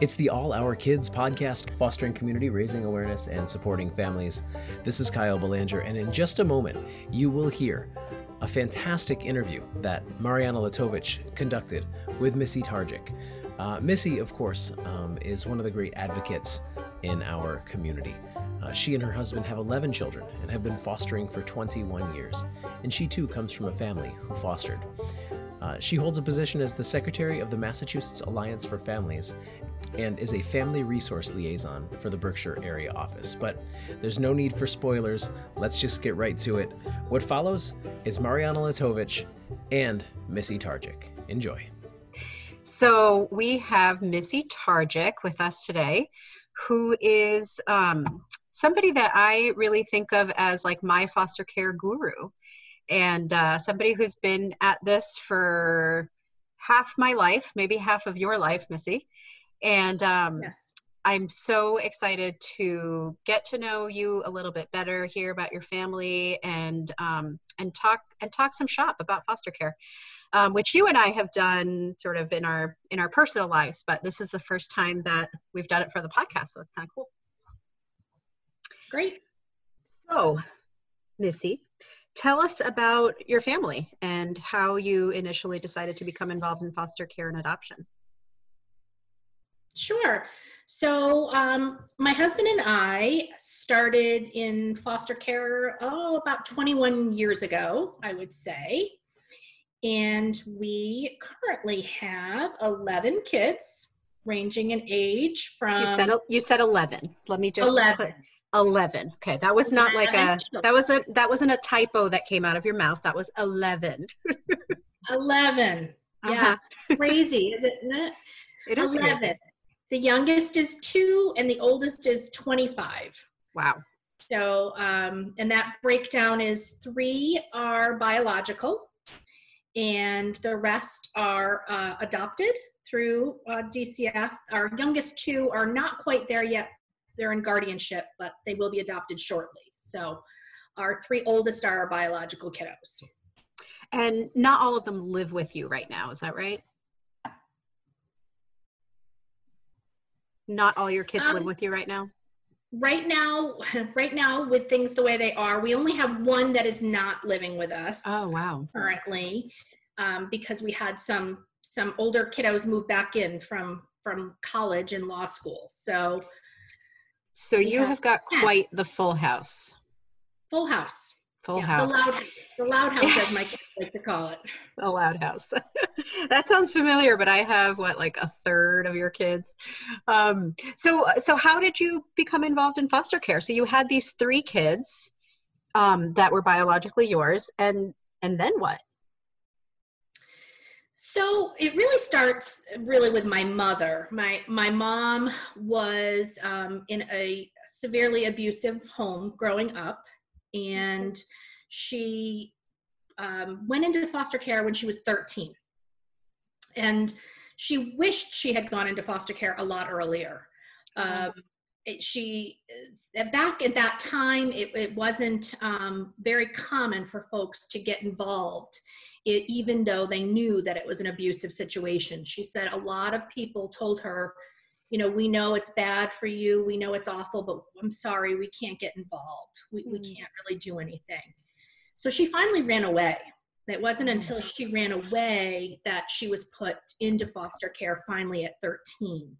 It's the All Our Kids podcast, fostering community, raising awareness, and supporting families. This is Kyle Belanger, and in just a moment, you will hear a fantastic interview that Mariana Latovich conducted with Missy Targic. Uh, Missy, of course, um, is one of the great advocates in our community. Uh, she and her husband have 11 children and have been fostering for 21 years, and she too comes from a family who fostered. Uh, she holds a position as the secretary of the Massachusetts Alliance for Families and is a family resource liaison for the Berkshire area office. But there's no need for spoilers. Let's just get right to it. What follows is Mariana Latovich and Missy Targic. Enjoy. So we have Missy Targic with us today, who is um, somebody that I really think of as like my foster care guru and uh, somebody who's been at this for half my life, maybe half of your life, Missy. And um, yes. I'm so excited to get to know you a little bit better, hear about your family, and um, and talk and talk some shop about foster care, um, which you and I have done sort of in our in our personal lives. But this is the first time that we've done it for the podcast, so it's kind of cool. Great. So, Missy, tell us about your family and how you initially decided to become involved in foster care and adoption. Sure. So, um, my husband and I started in foster care, oh, about 21 years ago, I would say. And we currently have 11 kids, ranging in age from. You said, you said 11. Let me just. 11. 11 okay that was not like a that was a that wasn't a typo that came out of your mouth that was 11 11 yeah uh-huh. crazy is it not? it is 11 crazy. The youngest is two and the oldest is 25 wow so um, and that breakdown is three are biological and the rest are uh, adopted through uh, DCF. Our youngest two are not quite there yet they're in guardianship, but they will be adopted shortly. So our three oldest are our biological kiddos. And not all of them live with you right now, is that right? Not all your kids um, live with you right now? Right now, right now with things the way they are, we only have one that is not living with us. Oh wow. Currently. Um, because we had some some older kiddos move back in from from college and law school. So so you have, have got quite the full house. Full house. Full yeah, house. The loud, the loud house, as my kids like to call it. The loud house. that sounds familiar, but I have what, like a third of your kids. Um, so, so how did you become involved in foster care? So you had these three kids um, that were biologically yours, and and then what? So it really starts really with my mother. My my mom was um, in a severely abusive home growing up, and she um, went into foster care when she was 13, and she wished she had gone into foster care a lot earlier. Um, it, she back at that time it, it wasn't um, very common for folks to get involved it, even though they knew that it was an abusive situation. She said a lot of people told her, you know, we know it's bad for you, we know it's awful, but I'm sorry, we can't get involved. We, mm. we can't really do anything. So she finally ran away. It wasn't mm. until she ran away that she was put into foster care finally at 13.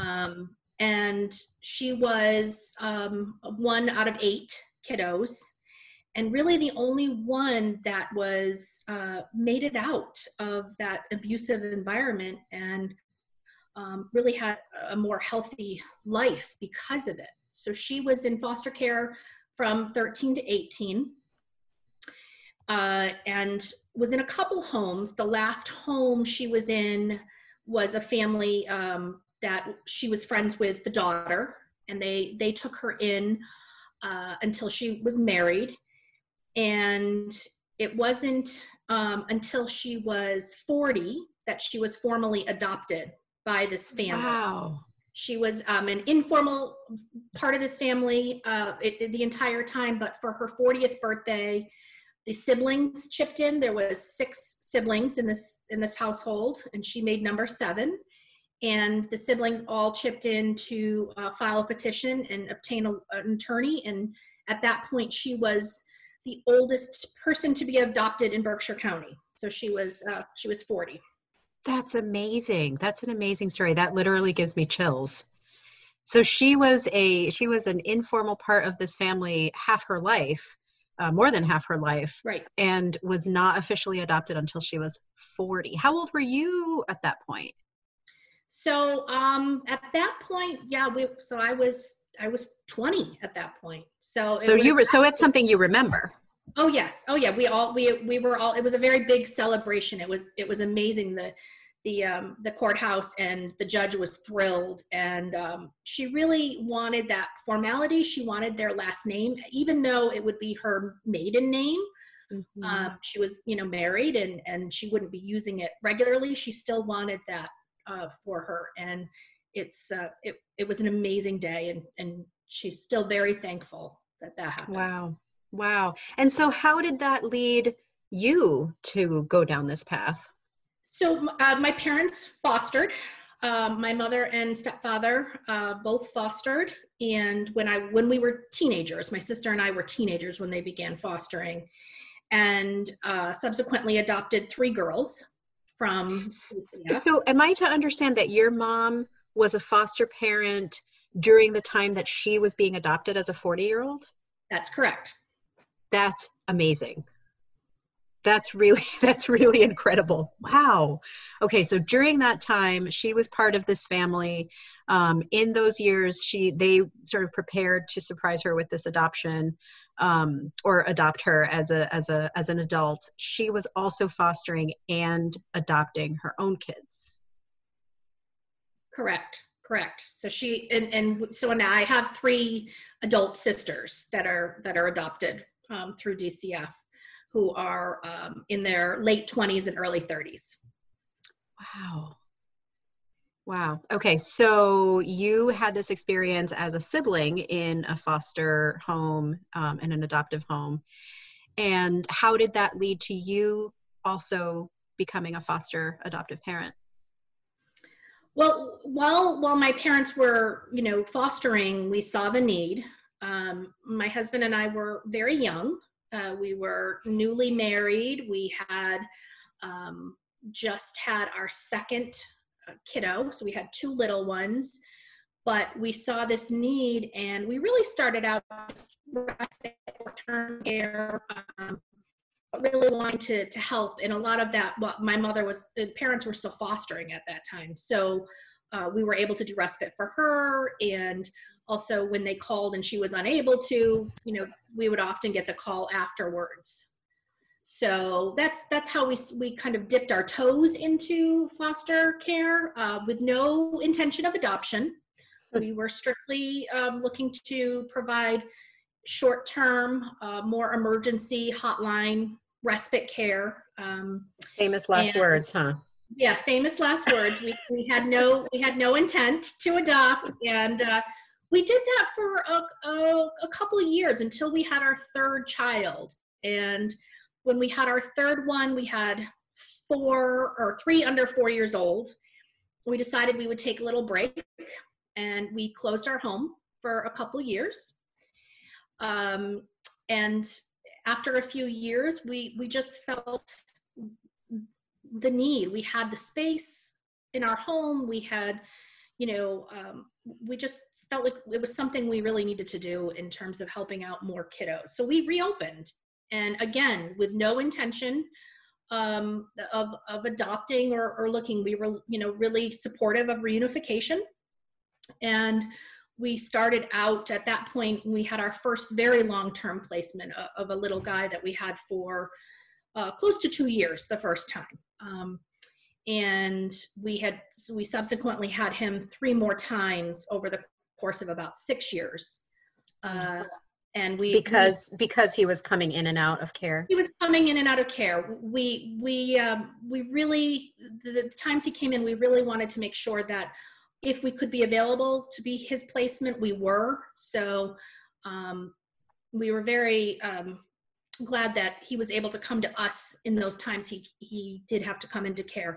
Um, and she was um, one out of eight kiddos and really the only one that was uh, made it out of that abusive environment and um, really had a more healthy life because of it. So she was in foster care from 13 to 18 uh, and was in a couple homes. The last home she was in was a family um, that she was friends with the daughter, and they they took her in uh, until she was married and it wasn't um, until she was 40 that she was formally adopted by this family. Wow. She was um, an informal part of this family uh, it, it, the entire time, but for her 40th birthday, the siblings chipped in. There was six siblings in this in this household, and she made number seven. and the siblings all chipped in to uh, file a petition and obtain a, an attorney. And at that point, she was the oldest person to be adopted in Berkshire County. So she was uh, she was 40. That's amazing. That's an amazing story. That literally gives me chills. So she was a she was an informal part of this family half her life, uh, more than half her life, Right. and was not officially adopted until she was 40. How old were you at that point? So um, at that point, yeah, we. So I was I was 20 at that point. So So you were so it's something you remember. Oh yes. Oh yeah. We all we we were all. It was a very big celebration. It was it was amazing. The the um, the courthouse and the judge was thrilled, and um, she really wanted that formality. She wanted their last name, even though it would be her maiden name. Mm-hmm. Um, she was you know married and and she wouldn't be using it regularly. She still wanted that uh, for her, and it's uh, it it was an amazing day, and and she's still very thankful that that happened. Wow. Wow. And so how did that lead you to go down this path? So uh, my parents fostered. Um, my mother and stepfather uh, both fostered, and when I when we were teenagers, my sister and I were teenagers when they began fostering, and uh, subsequently adopted three girls from. DCF. So am I to understand that your mom was a foster parent during the time that she was being adopted as a 40 year old? That's correct. That's amazing. That's really that's really incredible. Wow. Okay, so during that time, she was part of this family. Um, in those years, she they sort of prepared to surprise her with this adoption um, or adopt her as a as a as an adult. She was also fostering and adopting her own kids. Correct. Correct. So she and and so now I have three adult sisters that are that are adopted um, through DCF, who are um, in their late twenties and early thirties. Wow. Wow. Okay, so you had this experience as a sibling in a foster home um, in an adoptive home. And how did that lead to you also becoming a foster adoptive parent? Well, while while my parents were, you know, fostering, we saw the need. Um, my husband and I were very young. Uh, we were newly married. We had um, just had our second uh, kiddo, so we had two little ones. But we saw this need, and we really started out short-term care, um, really wanting to to help and a lot of that well my mother was parents were still fostering at that time so uh, we were able to do respite for her and also when they called and she was unable to you know we would often get the call afterwards so that's that's how we we kind of dipped our toes into foster care uh, with no intention of adoption we were strictly um, looking to provide short-term uh, more emergency hotline respite care. Um, Famous last And- words, huh? yeah, famous last words. We, we had no we had no intent to adopt, and uh, we did that for a, a, a couple of years until we had our third child. And when we had our third one, we had four or three under four years old. We decided we would take a little break, and we closed our home for a couple years. Um, and after a few years, we we just felt the need. We had the space in our home. We had, you know, um, we just felt like it was something we really needed to do in terms of helping out more kiddos. So we reopened, and again, with no intention um, of of adopting or, or looking, we were, you know, really supportive of reunification, and we started out at that point. We had our first very long term placement of, of a little guy that we had for uh, close to two years the first time. Um, and we had we subsequently had him three more times over the course of about six years. Uh, and we Because because he was coming in and out of care. he was coming in and out of care. We we um, we really the, the times he came in, we really wanted to make sure that if we could be available to be his placement, we were. So um, we were very um, glad that he was able to come to us in those times he he did have to come into care.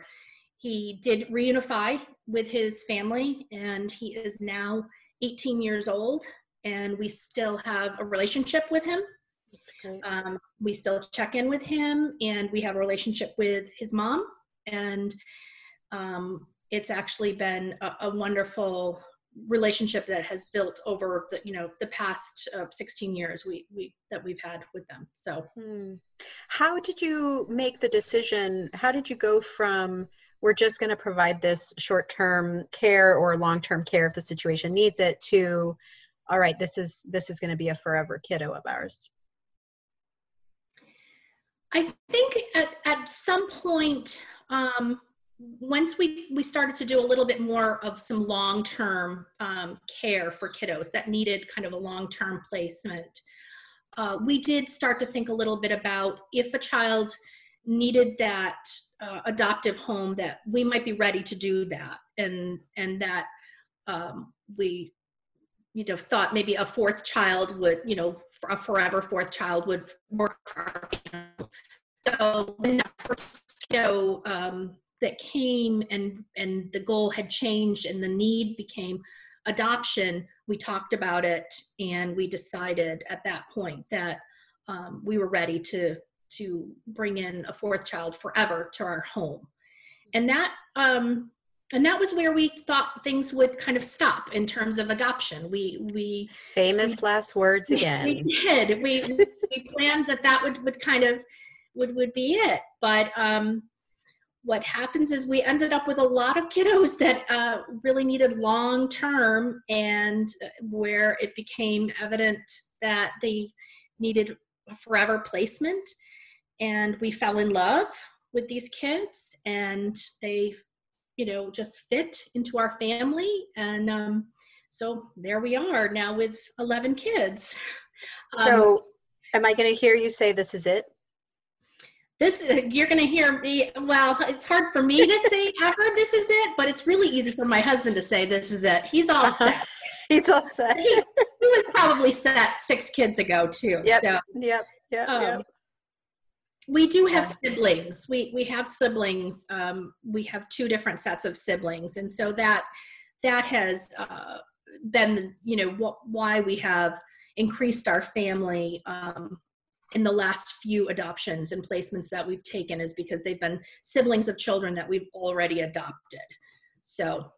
he did reunify with his family, and he is now 18 years old, and we still have a relationship with him. Um, we still check in with him, and we have a relationship with his mom, and um, it's actually been a, a, wonderful relationship that has built over the you know the past uh, 16 years we we that we've had with them. So, hmm. how did you make the decision? How did you go from we're just going to provide this short term care or long term care if the situation needs it to all right this is this is going to be a forever kiddo of ours. I think at, at some point um, once we we started to do a little bit more of some long term um, care for kiddos that needed kind of a long term placement uh, we did start to think a little bit about if a child needed that uh, adoptive home that we might be ready to do that. And and that um, we you know thought maybe a fourth child would you know a forever fourth child would work for our so when that first kiddo um, that came and and the goal had changed and the need became adoption we talked about it and we decided at that point that um, we were ready to to bring in a fourth child forever to our home. And that um, and that was where we thought things would kind of stop in terms of adoption. We we famous we, last words again. we did. We we planned that that would would kind of would would be it. But um what happens is we ended up with a lot of kiddos that uh, really needed long term and where it became evident that they needed a forever placement and we fell in love with these kids and they you know just fit into our family and um, so there we are now with 11 kids. Um, so am i going to hear you say this is it? This you're going to hear me well it's hard for me to say ever this is it but it's really easy for my husband to say this is it. He's all uh-huh. set. He's all set. he, he, was probably set six kids ago too yep so, yep yep, um, yep we do have siblings. We we have siblings um, we have two different sets of siblings. And so that that has uh, been you know wh- why we have increased our family um, in the last few adoptions and placements that we've taken is because they've been siblings of children that we've already adopted. So.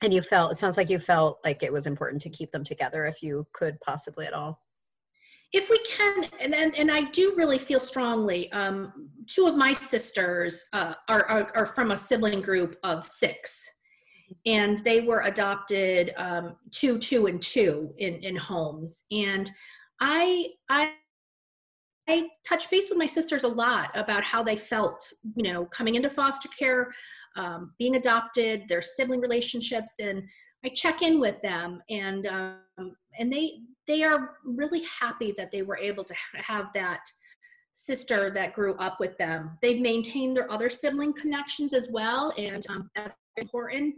And you felt it sounds like you felt like it was important to keep them together if you could possibly at all if we can, and, and, and I do really feel strongly, um, two of my sisters uh, are, are, are, from a sibling group of six, and they were adopted um, two, two, and two in, in homes. And I, I, I touch base with my sisters a lot about how they felt, you know, coming into foster care, um, being adopted, their sibling relationships, and I check in with them, and um, and they they are really happy that they were able to have that sister that grew up with them. They've maintained their other sibling connections as well, and um, that's important.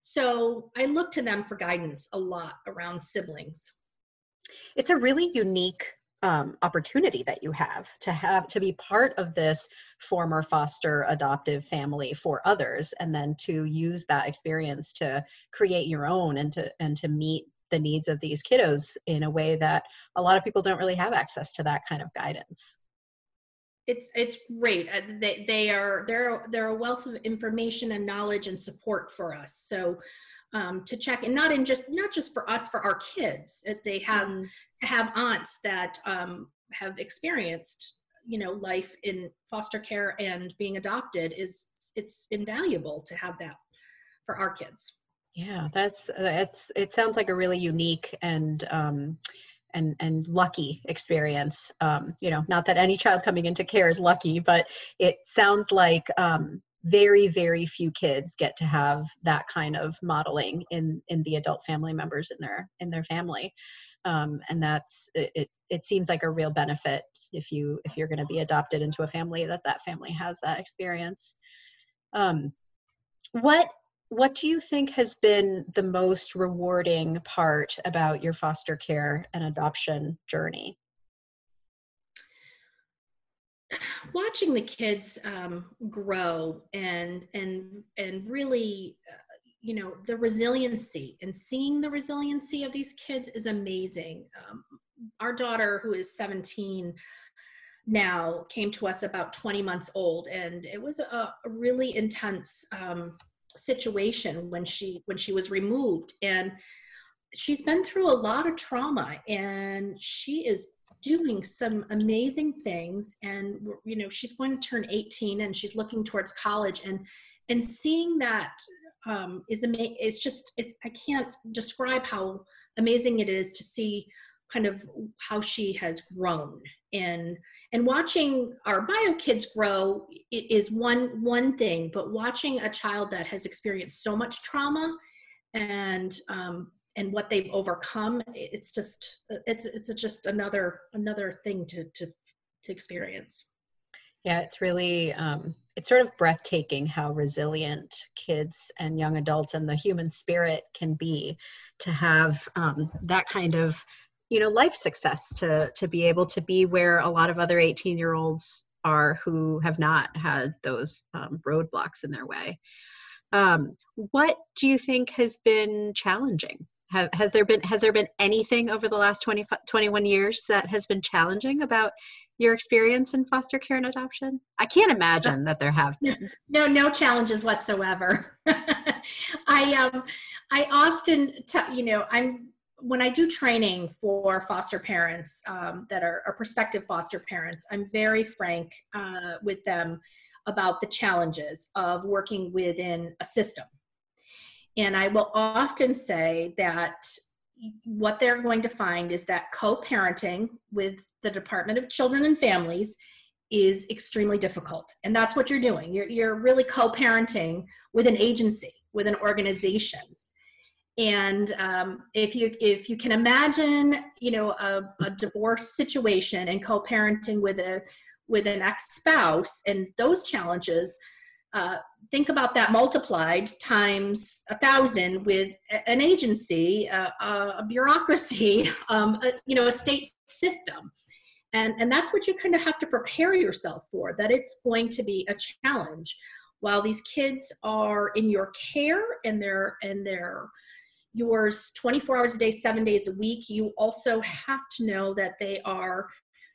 So I look to them for guidance a lot around siblings. It's a really unique um, opportunity that you have to have to be part of this former foster adoptive family for others and then to use that experience to create your own and to and to meet the needs of these kiddos in a way that a lot of people don't really have access to that kind of guidance. It's it's great. Uh, they, they are they're they're a wealth of information and knowledge and support for us. So um, to check and not in just not just for us for our kids they have mm. have aunts that um, have experienced you know life in foster care and being adopted is it's invaluable to have that for our kids yeah, that's that's it sounds like a really unique and um and and lucky experience. Um, you know, not that any child coming into care is lucky, but it sounds like um very very few kids get to have that kind of modeling in in the adult family members in their in their family um, and that's it, it, it seems like a real benefit if you if you're going to be adopted into a family that that family has that experience um, what what do you think has been the most rewarding part about your foster care and adoption journey? Watching the kids um, grow and and and really uh, you know the resiliency and seeing the resiliency of these kids is amazing. Um, our daughter who is 17 now came to us about 20 months old and it was a, a really intense um, situation when she when she was removed. And she's been through a lot of trauma and she is doing some amazing things. And you know she's going to turn 18 and she's looking towards college and and seeing that um, is amazing it's just it, i can't describe how amazing it is to see kind of how she has grown. And and watching our bio kids grow is one one thing but watching a child that has experienced so much trauma and um, and what they've overcome it's just it's it's just another another thing to to to experience. Yeah it's really um, it's sort of breathtaking how resilient kids and young adults and the human spirit can be to have um, that kind of you know life success to to be able to be where a lot of other 18 year olds are who have not had those um, roadblocks in their way. Um, what do you think has been challenging have, has there been has there been anything over the last 20, 21 years that has been challenging about your experience in foster care and adoption? I can't imagine that there have been. No no challenges whatsoever. I um i often tell you know i'm when I do training for foster parents um, that are, are, prospective foster parents, I'm very frank uh, with them about the challenges of working within a system. And I will often say that what they're going to find is that co parenting with the Department of Children and Families is extremely difficult. And that's what you're doing. You're, you're really co parenting with an agency, with an organization and um, if you if you can imagine you know a, a divorce situation and co-parenting with a with an ex-spouse and those challenges uh, think about that multiplied times a thousand with an agency a, a bureaucracy um, a, you know a state system and and that's what you kind of have to prepare yourself for that it's going to be a challenge while these kids are in your care and they're and they're yours 24 hours a day, seven days a week, you also have to know that they are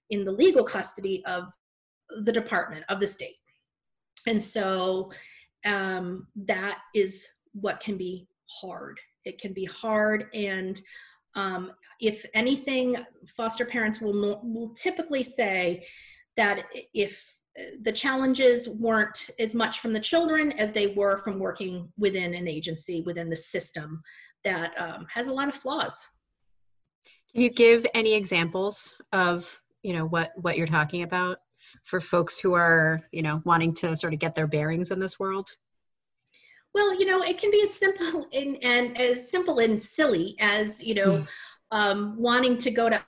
in the legal custody of the department of the state. And so um, that is what can be hard. It can be hard. And um, if anything, foster parents will, will typically say that if the challenges weren't as much from the children as they were from working within an agency, within the system that um, has a lot of flaws. Can you give any examples of you know what what you're talking about for folks who are you know wanting to sort of get their bearings in this world? Well, you know, it can be as simple and, and as simple and silly as you know, mm. um, wanting to go to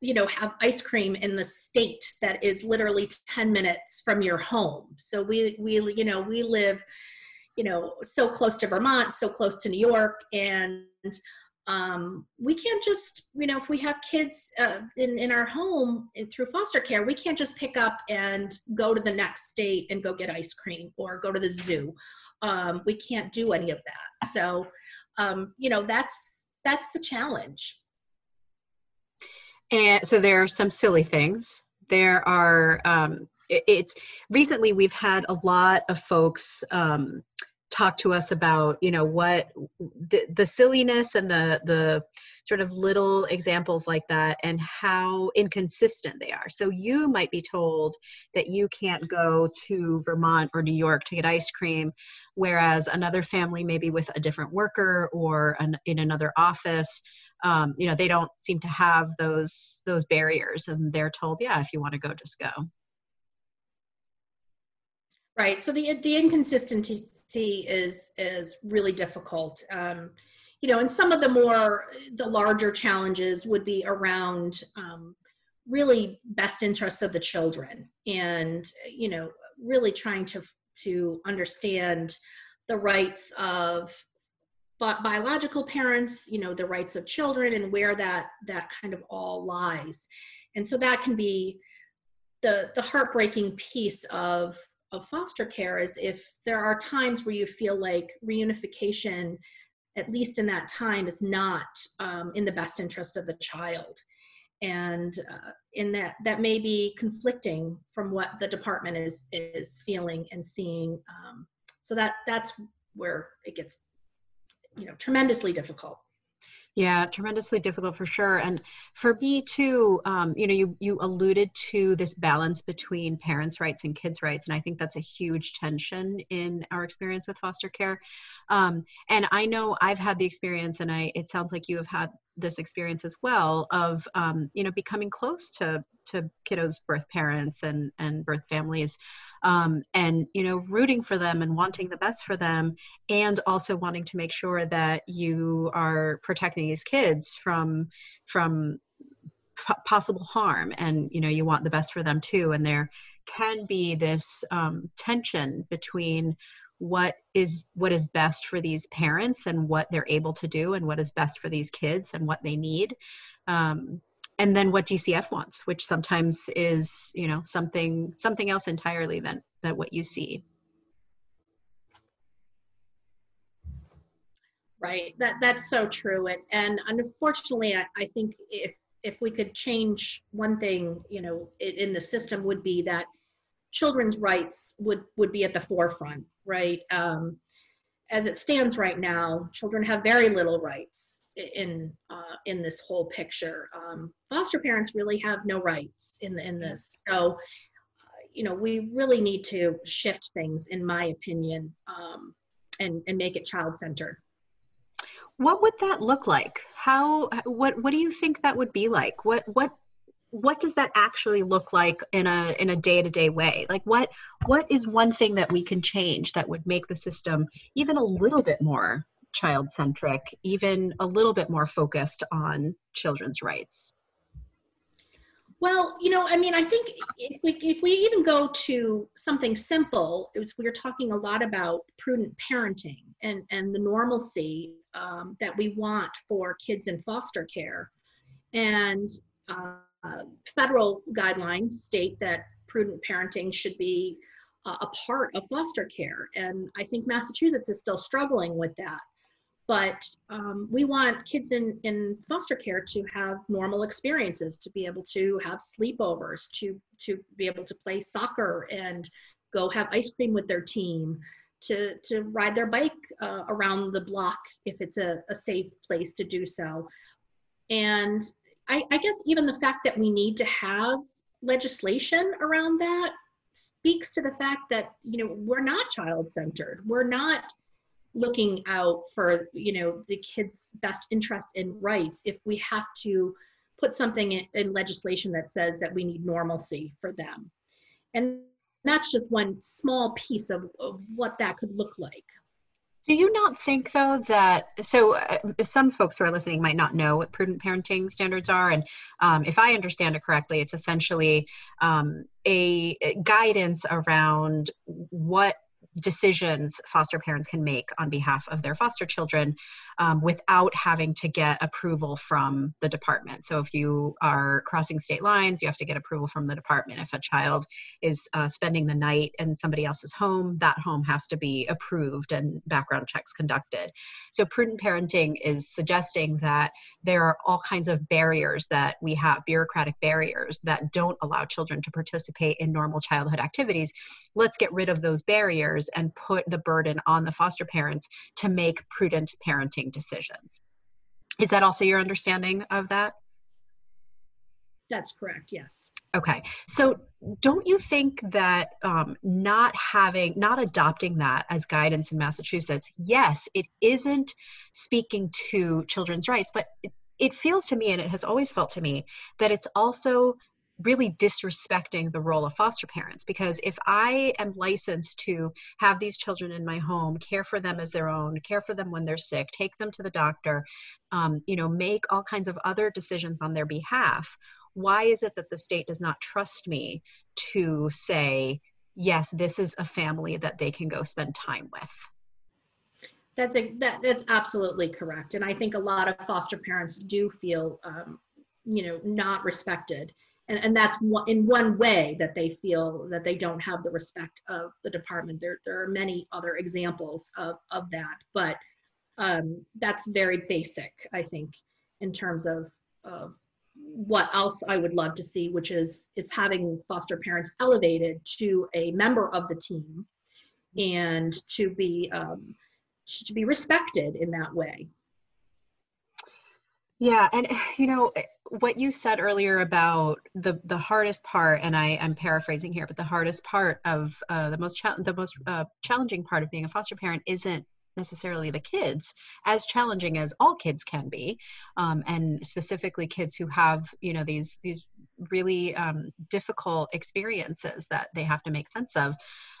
you know have ice cream in the state that is literally 10 minutes from your home so we we you know we live you know so close to vermont so close to new york and um, we can't just you know if we have kids uh, in, in our home eh, through foster care we can't just pick up and go to the next state and go get ice cream or go to the zoo. Um, we can't do any of that. So um, you know that's that's the challenge. And so there are some silly things. There are um, it's recently we've had a lot of folks um, talk to us about you know what the, the silliness and the the sort of little examples like that and how inconsistent they are. So you might be told that you can't go to vermont or new york to get ice cream whereas another family maybe with a different worker or an, in another office um, you know they don't seem to have those those barriers and they're told yeah if you want to go just go Right. So the the inconsistency is is really difficult. Um, you know, and some of the more the larger challenges would be around um, really best interests of the children, and you know, really trying to to understand the rights of biological parents, you know, the rights of children, and where that that kind of all lies. And so that can be the the heartbreaking piece of of foster care is if there are times where you feel like reunification at least in that time is not um, in the best interest of the child. And uh, in that that may be conflicting from what the department is is feeling and seeing um, so that that's where it gets you know tremendously difficult yeah, tremendously difficult for sure. And for me too, um, you know, you you alluded to this balance between parents' rights and kids' rights, and I think that's a huge tension in our experience with foster care. Um, and I know I've had the experience, and I it sounds like you have had this experience as well of um, you know becoming close to to kiddos birth parents and and birth families um, and you know rooting for them and wanting the best for them and also wanting to make sure that you are protecting these kids from from p- possible harm and you know you want the best for them too and there can be this um, tension between what is what is best for these parents and what they're able to do and what is best for these kids and what they need. Um, and then what dcf wants which sometimes is you know something something else entirely than than what you see. Right. That that's so true. And and unfortunately i, I think if if we could change one thing you know in, in the system would be that children's rights would would be at the forefront right? Um, as it stands right now children have very little rights in uh, in this whole picture. Um, foster parents really have no rights in in this. So uh, you know we really need to shift things in my opinion um, and and make it child centered what would that look like? How what what do you think that would be like? What what what does that actually look like in a in a day-to-day way? Like what what is one thing that we can change that would make the system even a little bit more child centric even a little bit more focused on children's rights? Well you know i mean i think if we, if we even go to something simple was we were talking a lot about prudent parenting and and the normalcy um, that we want for kids in foster care. And uh, uh, federal guidelines state that prudent parenting should be uh, a part of foster care. And I think Massachusetts is still struggling with that. But um, we want kids in, in foster care to have normal experiences, to be able to have sleepovers, to, to be able to play soccer and go have ice cream with their team, to, to ride their bike uh, around the block if it's a, a safe place to do so. And I, I guess even the fact that we need to have legislation around that speaks to the fact that you know we're not child centered we're not looking out for you know the kids best interest in rights if we have to put something in, in, legislation that says that we need normalcy for them. And that's just one small piece of, of what that could look like do you not think, though, that so uh, some folks who are listening might not know what prudent parenting standards are? And um, if I understand it correctly, it's essentially um, a guidance around what decisions foster parents can make on behalf of their foster children um, without having to get approval from the department. So, if you are crossing state lines, you have to get approval from the department. If a child is uh, spending the night in somebody else's home, that home has to be approved and background checks conducted. So, prudent parenting is suggesting that there are all kinds of barriers that we have, bureaucratic barriers that don't allow children to participate in normal childhood activities. Let's get rid of those barriers and put the burden on the foster parents to make prudent parenting decisions. Is that also your understanding of that? That's correct, yes. Okay. So don't you think that um, not having, not adopting that as guidance in Massachusetts, yes, it isn't speaking to children's rights, but it, it feels to me, and it has always felt to me, that it's also really disrespecting the role of foster parents because if I am licensed to have these children in my home, care for them as their own, care for them when they're sick, take them to the doctor, um, you know, make all kinds of other decisions on their behalf, why is it that the state does not trust me to say, yes, this is a family that they can go spend time with? That's a, that, that's absolutely correct, and I think a lot of foster parents do feel, um, you know, not respected and, and that's one, in one way that they feel that they don't have the respect of the department. There, there are many other examples of, of that, but um, that's very basic, I think, in terms of, of what else I would love to see, which is is having foster parents elevated to a member of the team and to be um, to be respected in that way. Yeah, and you know what you said earlier about the the hardest part, and I am paraphrasing here, but the hardest part of uh, the most cha- the most uh, challenging part of being a foster parent isn't necessarily the kids as challenging as all kids can be um, and specifically kids who have you know these these really um, difficult experiences that they have to make sense of.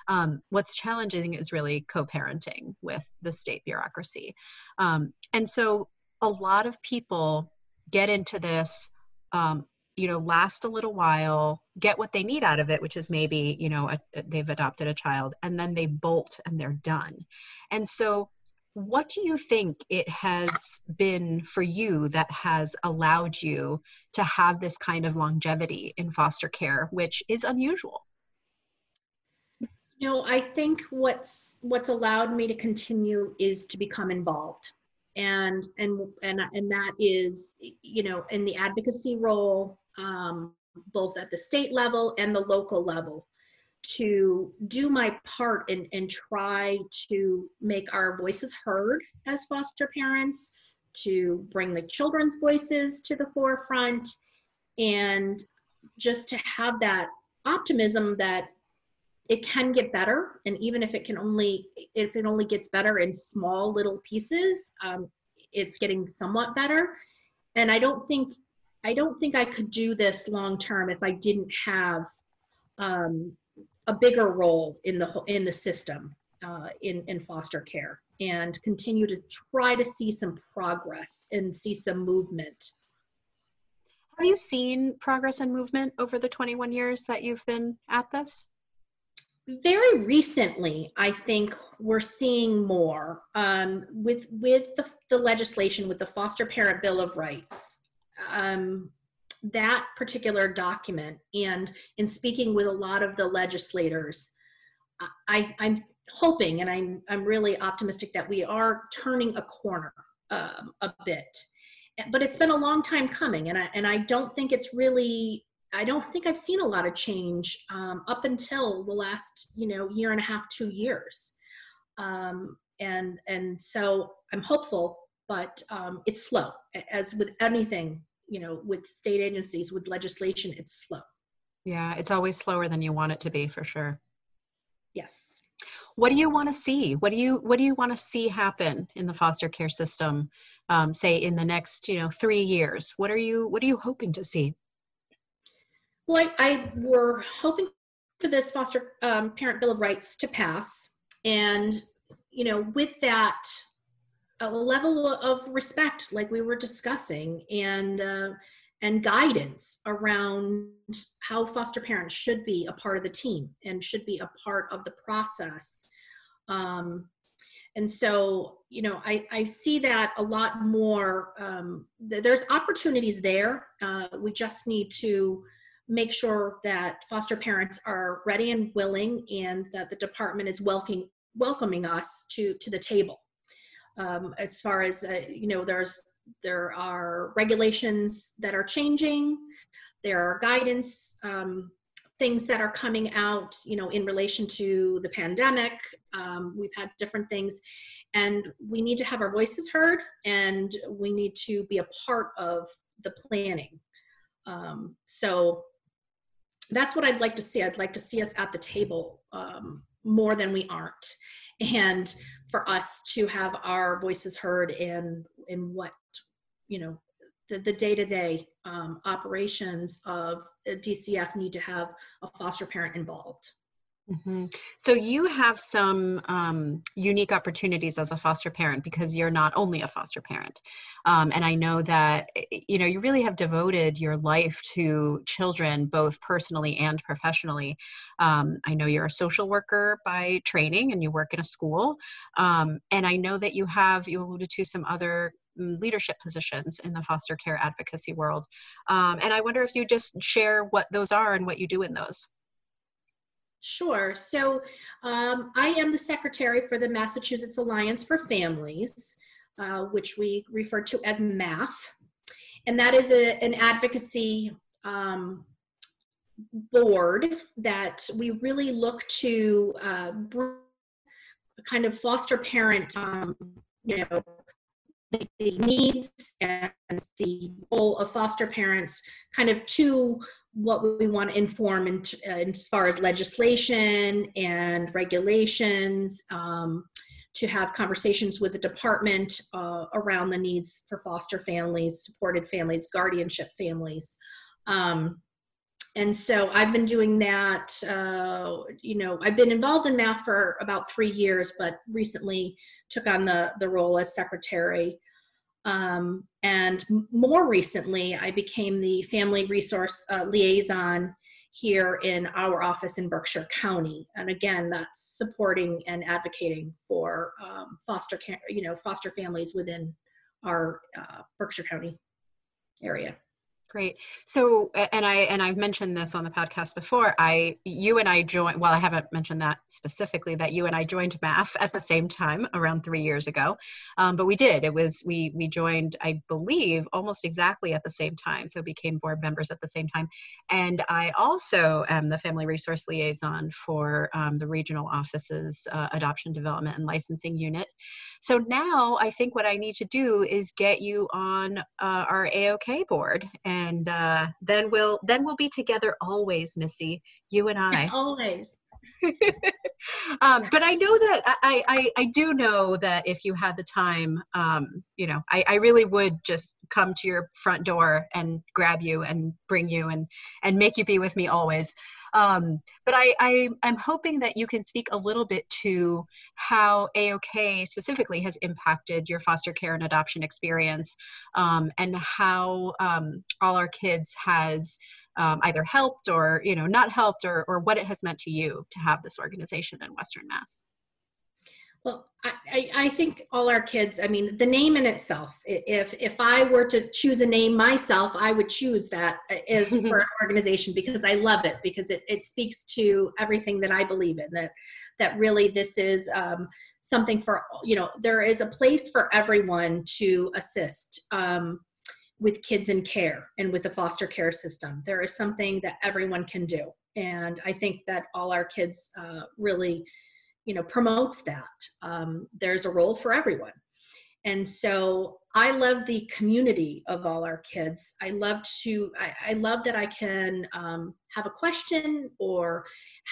Um, what's challenging is really co-parenting with the state bureaucracy. Um, and so a lot of people get into this um, you know last a little while get what they need out of it which is maybe you know a, they've adopted a child and then they bolt and they're done. And so what do you think it has been for you that has allowed you to have this kind of longevity in foster care which is unusual? You know i think what's what's allowed me to continue is to become involved and and and and that is you know in the advocacy role um, both at the state level and the local level to do my part and, and try to make our voices heard as foster parents to bring the children's voices to the forefront and just to have that optimism that it can get better and even if it can only if it only gets better in small little pieces um, it's getting somewhat better. And i don't think i don't think i could do this long term if i didn't have um, a bigger role in the in the system uh, in in foster care and continue to try to see some progress and see some movement. Have you seen progress and movement over the 21 years that you've been at this very recently i think we're seeing more um, with with the, the, legislation with the foster parent bill of rights. Um, that particular document and in speaking with a lot of the legislators I, i'm hoping and i'm i'm really optimistic that we are turning a corner um, a bit. But it's been a long time coming and i and i don't think it's really I don't think I've seen a lot of change um, up until the last, you know, year and a half, two years. Um, and and so I'm hopeful, but um, it's slow. As with anything, you know, with state agencies, with legislation, it's slow. Yeah, it's always slower than you want it to be, for sure. Yes. What do you want to see? What do you What do you want to see happen in the foster care system? Um, say in the next, you know, three years. What are you What are you hoping to see? Well, I, I were hoping for this foster um, parent bill of rights to pass, and you know, with that, a level of respect, like we were discussing, and uh, and guidance around how foster parents should be a part of the team and should be a part of the process. Um, and so, you know, I, I see that a lot more. Um, th- there's opportunities there. Uh, we just need to make sure that foster parents are ready and willing and that the department is welcoming welcoming us to to the table. Um, as far as uh, you know there's there are regulations that are changing. There are guidance um, things that are coming out you know in relation to the pandemic. Um, we've had different things. And we need to have our voices heard and we need to be a part of the planning. Um, so that's what I'd like to see. I'd like to see us at the table um, more than we aren't, and for us to have our voices heard in in what you know the, the day-to-day um, operations of DCF need to have a foster parent involved. Mm-hmm. So you have some um, unique opportunities as a foster parent because you're not only a foster parent, um, and I know that you know you really have devoted your life to children both personally and professionally. Um, I know you're a social worker by training and you work in a school, um, and I know that you have you alluded to some other mm, leadership positions in the foster care advocacy world, um, and I wonder if you just share what those are and what you do in those. Sure. So um, I am the secretary for the Massachusetts Alliance for Families, uh, which we refer to as MAF. And that is a, an advocacy um, board that we really look to uh, kind of foster parent, um, you know, the, the needs and the role of foster parents kind of to what we want to inform in, uh, as far as legislation and regulations, um, to have conversations with the department uh, around the needs for foster families, supported families, guardianship families. Um, and so I've been doing that. Uh, you know, I've been involved in MAF for about three years, but recently took on the the role as secretary. Um, and more recently, I became the family resource uh, liaison here in our office in Berkshire County. And again, that's supporting and advocating for um, foster care, you know, foster families within our uh, Berkshire County area. Great. So, and I and I've mentioned this on the podcast before. I, you and I joined. Well, I haven't mentioned that specifically. That you and I joined MAF at the same time around three years ago, um, but we did. It was we we joined, I believe, almost exactly at the same time. So became board members at the same time. And I also am the family resource liaison for um, the regional offices uh, adoption development and licensing unit. So now I think what I need to do is get you on uh, our AOK board and and uh, then we'll then we'll be together always, Missy. You and I. always. um, but I know that I, I, I do know that if you had the time, um, you know, I, I really would just come to your front door and grab you and bring you and and make you be with me always. Um, but I, I, I'm hoping that you can speak a little bit to how AOK specifically has impacted your foster care and adoption experience um, and how um, All Our Kids has um, either helped or, you know, not helped or, or what it has meant to you to have this organization in Western Mass. Well, I, I think all our kids, I mean, the name in itself, if if I were to choose a name myself, I would choose that as for an organization because I love it, because it, it speaks to everything that I believe in, that that really this is um, something for, you know, there is a place for everyone to assist um, with kids in care and with the foster care system. There is something that everyone can do. And I think that all our kids uh, really you know promotes that. Um, there's a role for everyone. And so i love the community of all our kids. I love to i, I love that i can um, have a question or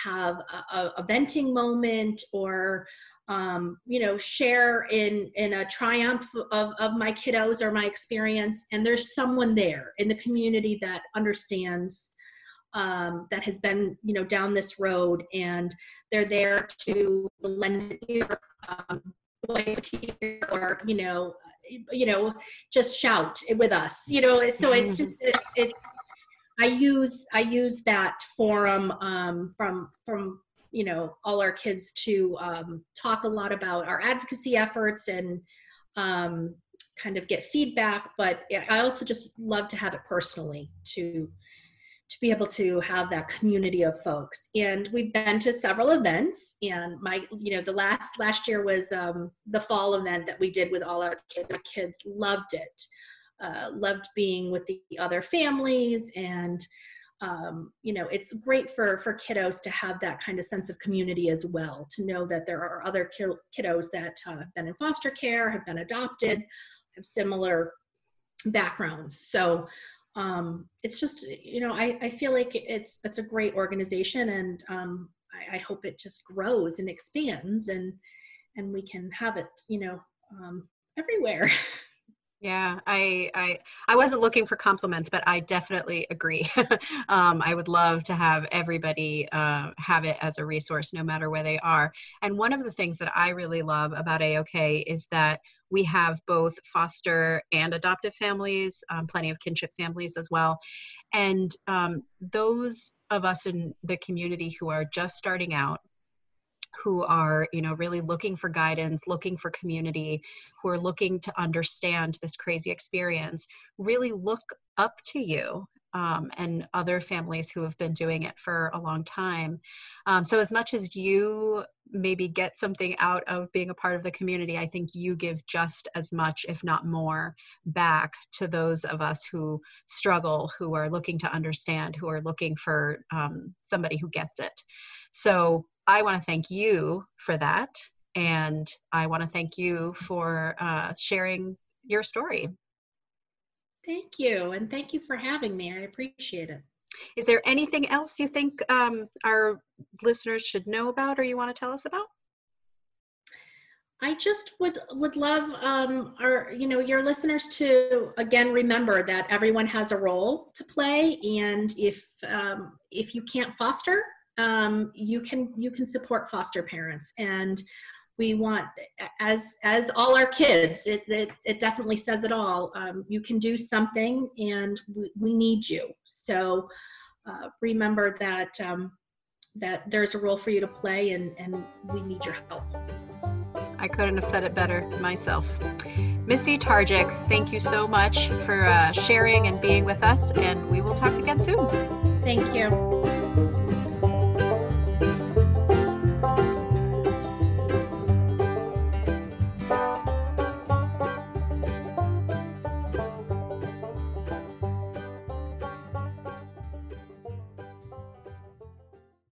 have a, a venting moment or um, you know share in in a triumph of, of my kiddos or my experience. And there's someone there in the community that understands um, that has been you know down this road and they're there to lend ear um, or you know you know just shout with us you know so it's just it, it's i use i use that forum um, from from you know all our kids to um, talk a lot about our advocacy efforts and um, kind of get feedback but i also just love to have it personally to to be able to have that community of folks. And we've been to several events and my you know the last last year was um, the fall event that we did with all our kids. My kids loved it uh, loved being with the other families and um, you know it's great for for kiddos to have that kind of sense of community as well to know that there are other kiddos that uh, have been in foster care have been adopted have similar backgrounds. So um, it's just you know I, I feel like it's it's a great organization and um, I, I, hope it just grows and expands and and we can have it you know um, everywhere Yeah, I, I I wasn't looking for compliments, but I definitely agree. um, I would love to have everybody uh, have it as a resource, no matter where they are. And one of the things that I really love about AOK is that we have both foster and adoptive families, um, plenty of kinship families as well. And um, those of us in the community who are just starting out who are you know really looking for guidance looking for community who are looking to understand this crazy experience really look up to you um, and other families who have been doing it for a long time. Um, so, as much as you maybe get something out of being a part of the community, I think you give just as much, if not more, back to those of us who struggle, who are looking to understand, who are looking for um, somebody who gets it. So, I want to thank you for that. And I want to thank you for uh, sharing your story. Thank you. And thank you for having me. I appreciate it. Is there anything else you think um, our listeners should know about or you want to tell us about? I just would would love um, our you know your listeners to again remember that everyone has a role to play, and if um, if you can't foster, um, you can you can support foster parents and we want as as all our kids it it, it definitely says it all um, you can do something and we, we need you so uh, remember that um, that there's a role for you to play and and we need your help I couldn't have said it better myself. Missy Targic, thank you so much for uh, sharing and being with us, and we will talk again soon. Thank you.